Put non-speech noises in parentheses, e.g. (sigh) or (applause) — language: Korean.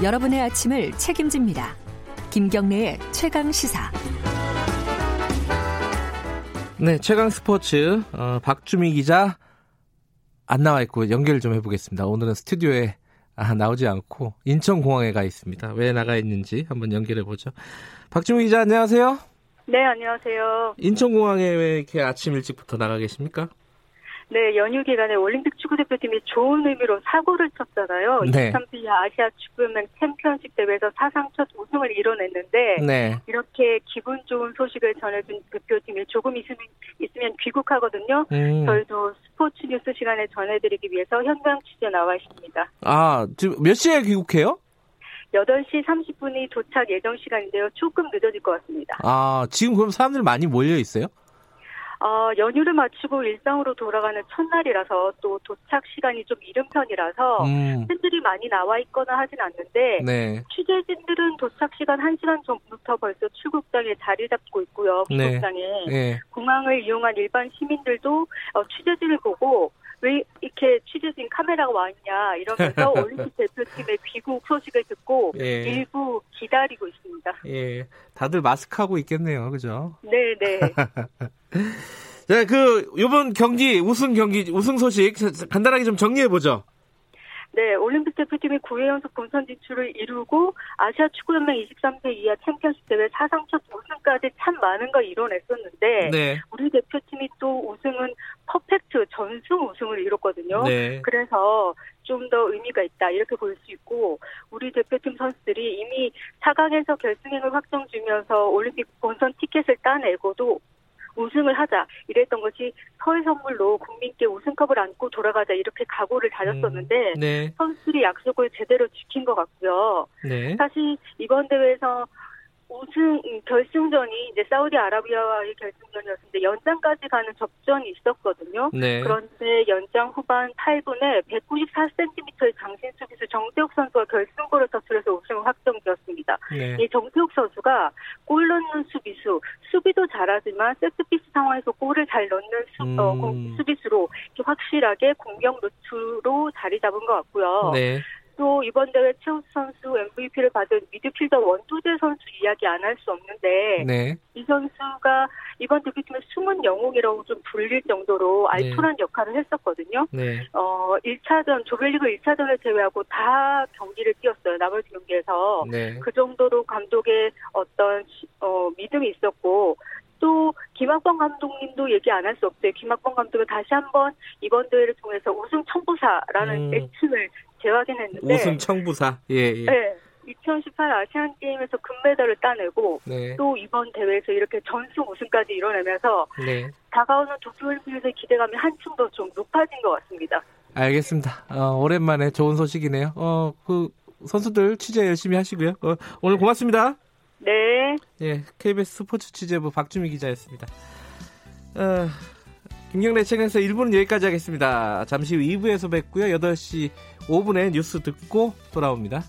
여러분의 아침을 책임집니다. 김경래의 최강 시사. 네, 최강 스포츠 어, 박주미 기자 안 나와 있고 연결 좀 해보겠습니다. 오늘은 스튜디오에 아, 나오지 않고 인천공항에 가 있습니다. 왜 나가 있는지 한번 연결해 보죠. 박주미 기자 안녕하세요. 네, 안녕하세요. 인천공항에 왜 이렇게 아침 일찍부터 나가 계십니까? 네, 연휴 기간에 올림픽 축구 대표팀이 좋은 의미로 사고를 쳤잖아요. 네. 23세 아시아 축구연맹 챔피언십 대회에서 사상 첫 우승을 이뤄냈는데 네. 이렇게 기분 좋은 소식을 전해준 대표팀이 조금 있으면, 있으면 귀국하거든요. 음. 저희도 스포츠 뉴스 시간에 전해드리기 위해서 현장 취재 나와 있습니다. 아, 지금 몇 시에 귀국해요? 8시 30분이 도착 예정 시간인데요. 조금 늦어질 것 같습니다. 아, 지금 그럼 사람들 많이 몰려 있어요? 어, 연휴를 마치고 일상으로 돌아가는 첫날이라서 또 도착 시간이 좀 이른 편이라서 음. 팬들이 많이 나와 있거나 하진 않는데 네. 취재진들은 도착 시간 1시간 전부터 벌써 출국장에 자리 잡고 있고요. 네. 출국장에 네. 공항을 이용한 일반 시민들도 어, 취재진을 보고 왜 이렇게 취재진 카메라가 와 있냐 이러면서 (laughs) 올림픽 대표팀의 귀국 소식을 듣고 예. 일부 기다리고 있습니다. 예. 다들 마스크 하고 있겠네요. 그죠? 네, 네. (laughs) 네, 그 요번 경기 우승 경기 우승 소식 간단하게 좀 정리해 보죠. 네, 올림픽 대표팀이 9회 연속 본선 진출을 이루고 아시아 축구연맹 23세 이하 챔피언십 대회 사상 첫 우승까지 참 많은 걸 이뤄냈었는데 네. 우리 대표팀이 또 우승은 퍼펙트 전승 우승을 이뤘거든요. 네. 그래서 좀 더 의미가 있다 이렇게 볼 수 있고 우리 대표팀 선수들이 이미 4강에서 결승행을 확정 주면서 올림픽 본선 티켓을 따내고도 우승을 하자 이랬던 것이 서해 선물로 국민께 우승컵을 안고 돌아가자 이렇게 각오를 다졌었는데 네. 선수들이 약속을 제대로 지킨 것 같고요. 네. 사실 이번 대회에서 우승 음, 결승전이 이제 사우디아라비아와의 결승전이었는데 연장까지 가는 접전이 있었거든요. 네. 그런데 연장 후반 8분에 194cm의 장신 수비수 정태욱 선수가 결승골을 터뜨려서 우승을 확정되었습니다. 네. 이 정태욱 선수가 골 넣는 수비수, 수비도 잘하지만 세트피스 상황에서 골을 잘 넣는 수, 어, 음. 공- 수비수로 확실하게 공격 루트로 자리 잡은 것 같고요. 네. 또 이번 대회 최우수 선수 MVP를 받은 미드필더 원두재 선수 이야기 안 할 수 없는데 네. 이 선수가 이번 대표팀의 숨은 영웅이라고 좀 불릴 정도로 알토란 역할을 했었거든요. 네. 어, 1차전, 조별리그 1차전을 제외하고 다 경기를 뛰었어요. 나머지 경기에서. 네. 그 정도로 감독의 어떤, 시- 어, 믿음이 있었고, 또, 김학범 감독님도 얘기 안 할 수 없어요. 김학범 감독은 다시 한번 이번 대회를 통해서 우승 청부사라는 음. 애칭을 재확인했는데, 우승 청부사. 예, 예. 네. 2018 아시안 게임에서 금메달을 따내고 네. 또 이번 대회에서 이렇게 전승 우승까지 이뤄내면서 네. 다가오는 도쿄올림픽에서의 기대감이 한층 더 좀 높아진 것 같습니다. 알겠습니다. 어, 오랜만에 좋은 소식이네요. 어, 그 선수들 취재 열심히 하시고요. 어, 오늘 고맙습니다. 네. 예, KBS 스포츠 취재부 박주미 기자였습니다. 어, 김경래 책에서 1부는 여기까지 하겠습니다. 잠시 후 2부에서 뵙고요. 8시 5분에 뉴스 듣고 돌아옵니다.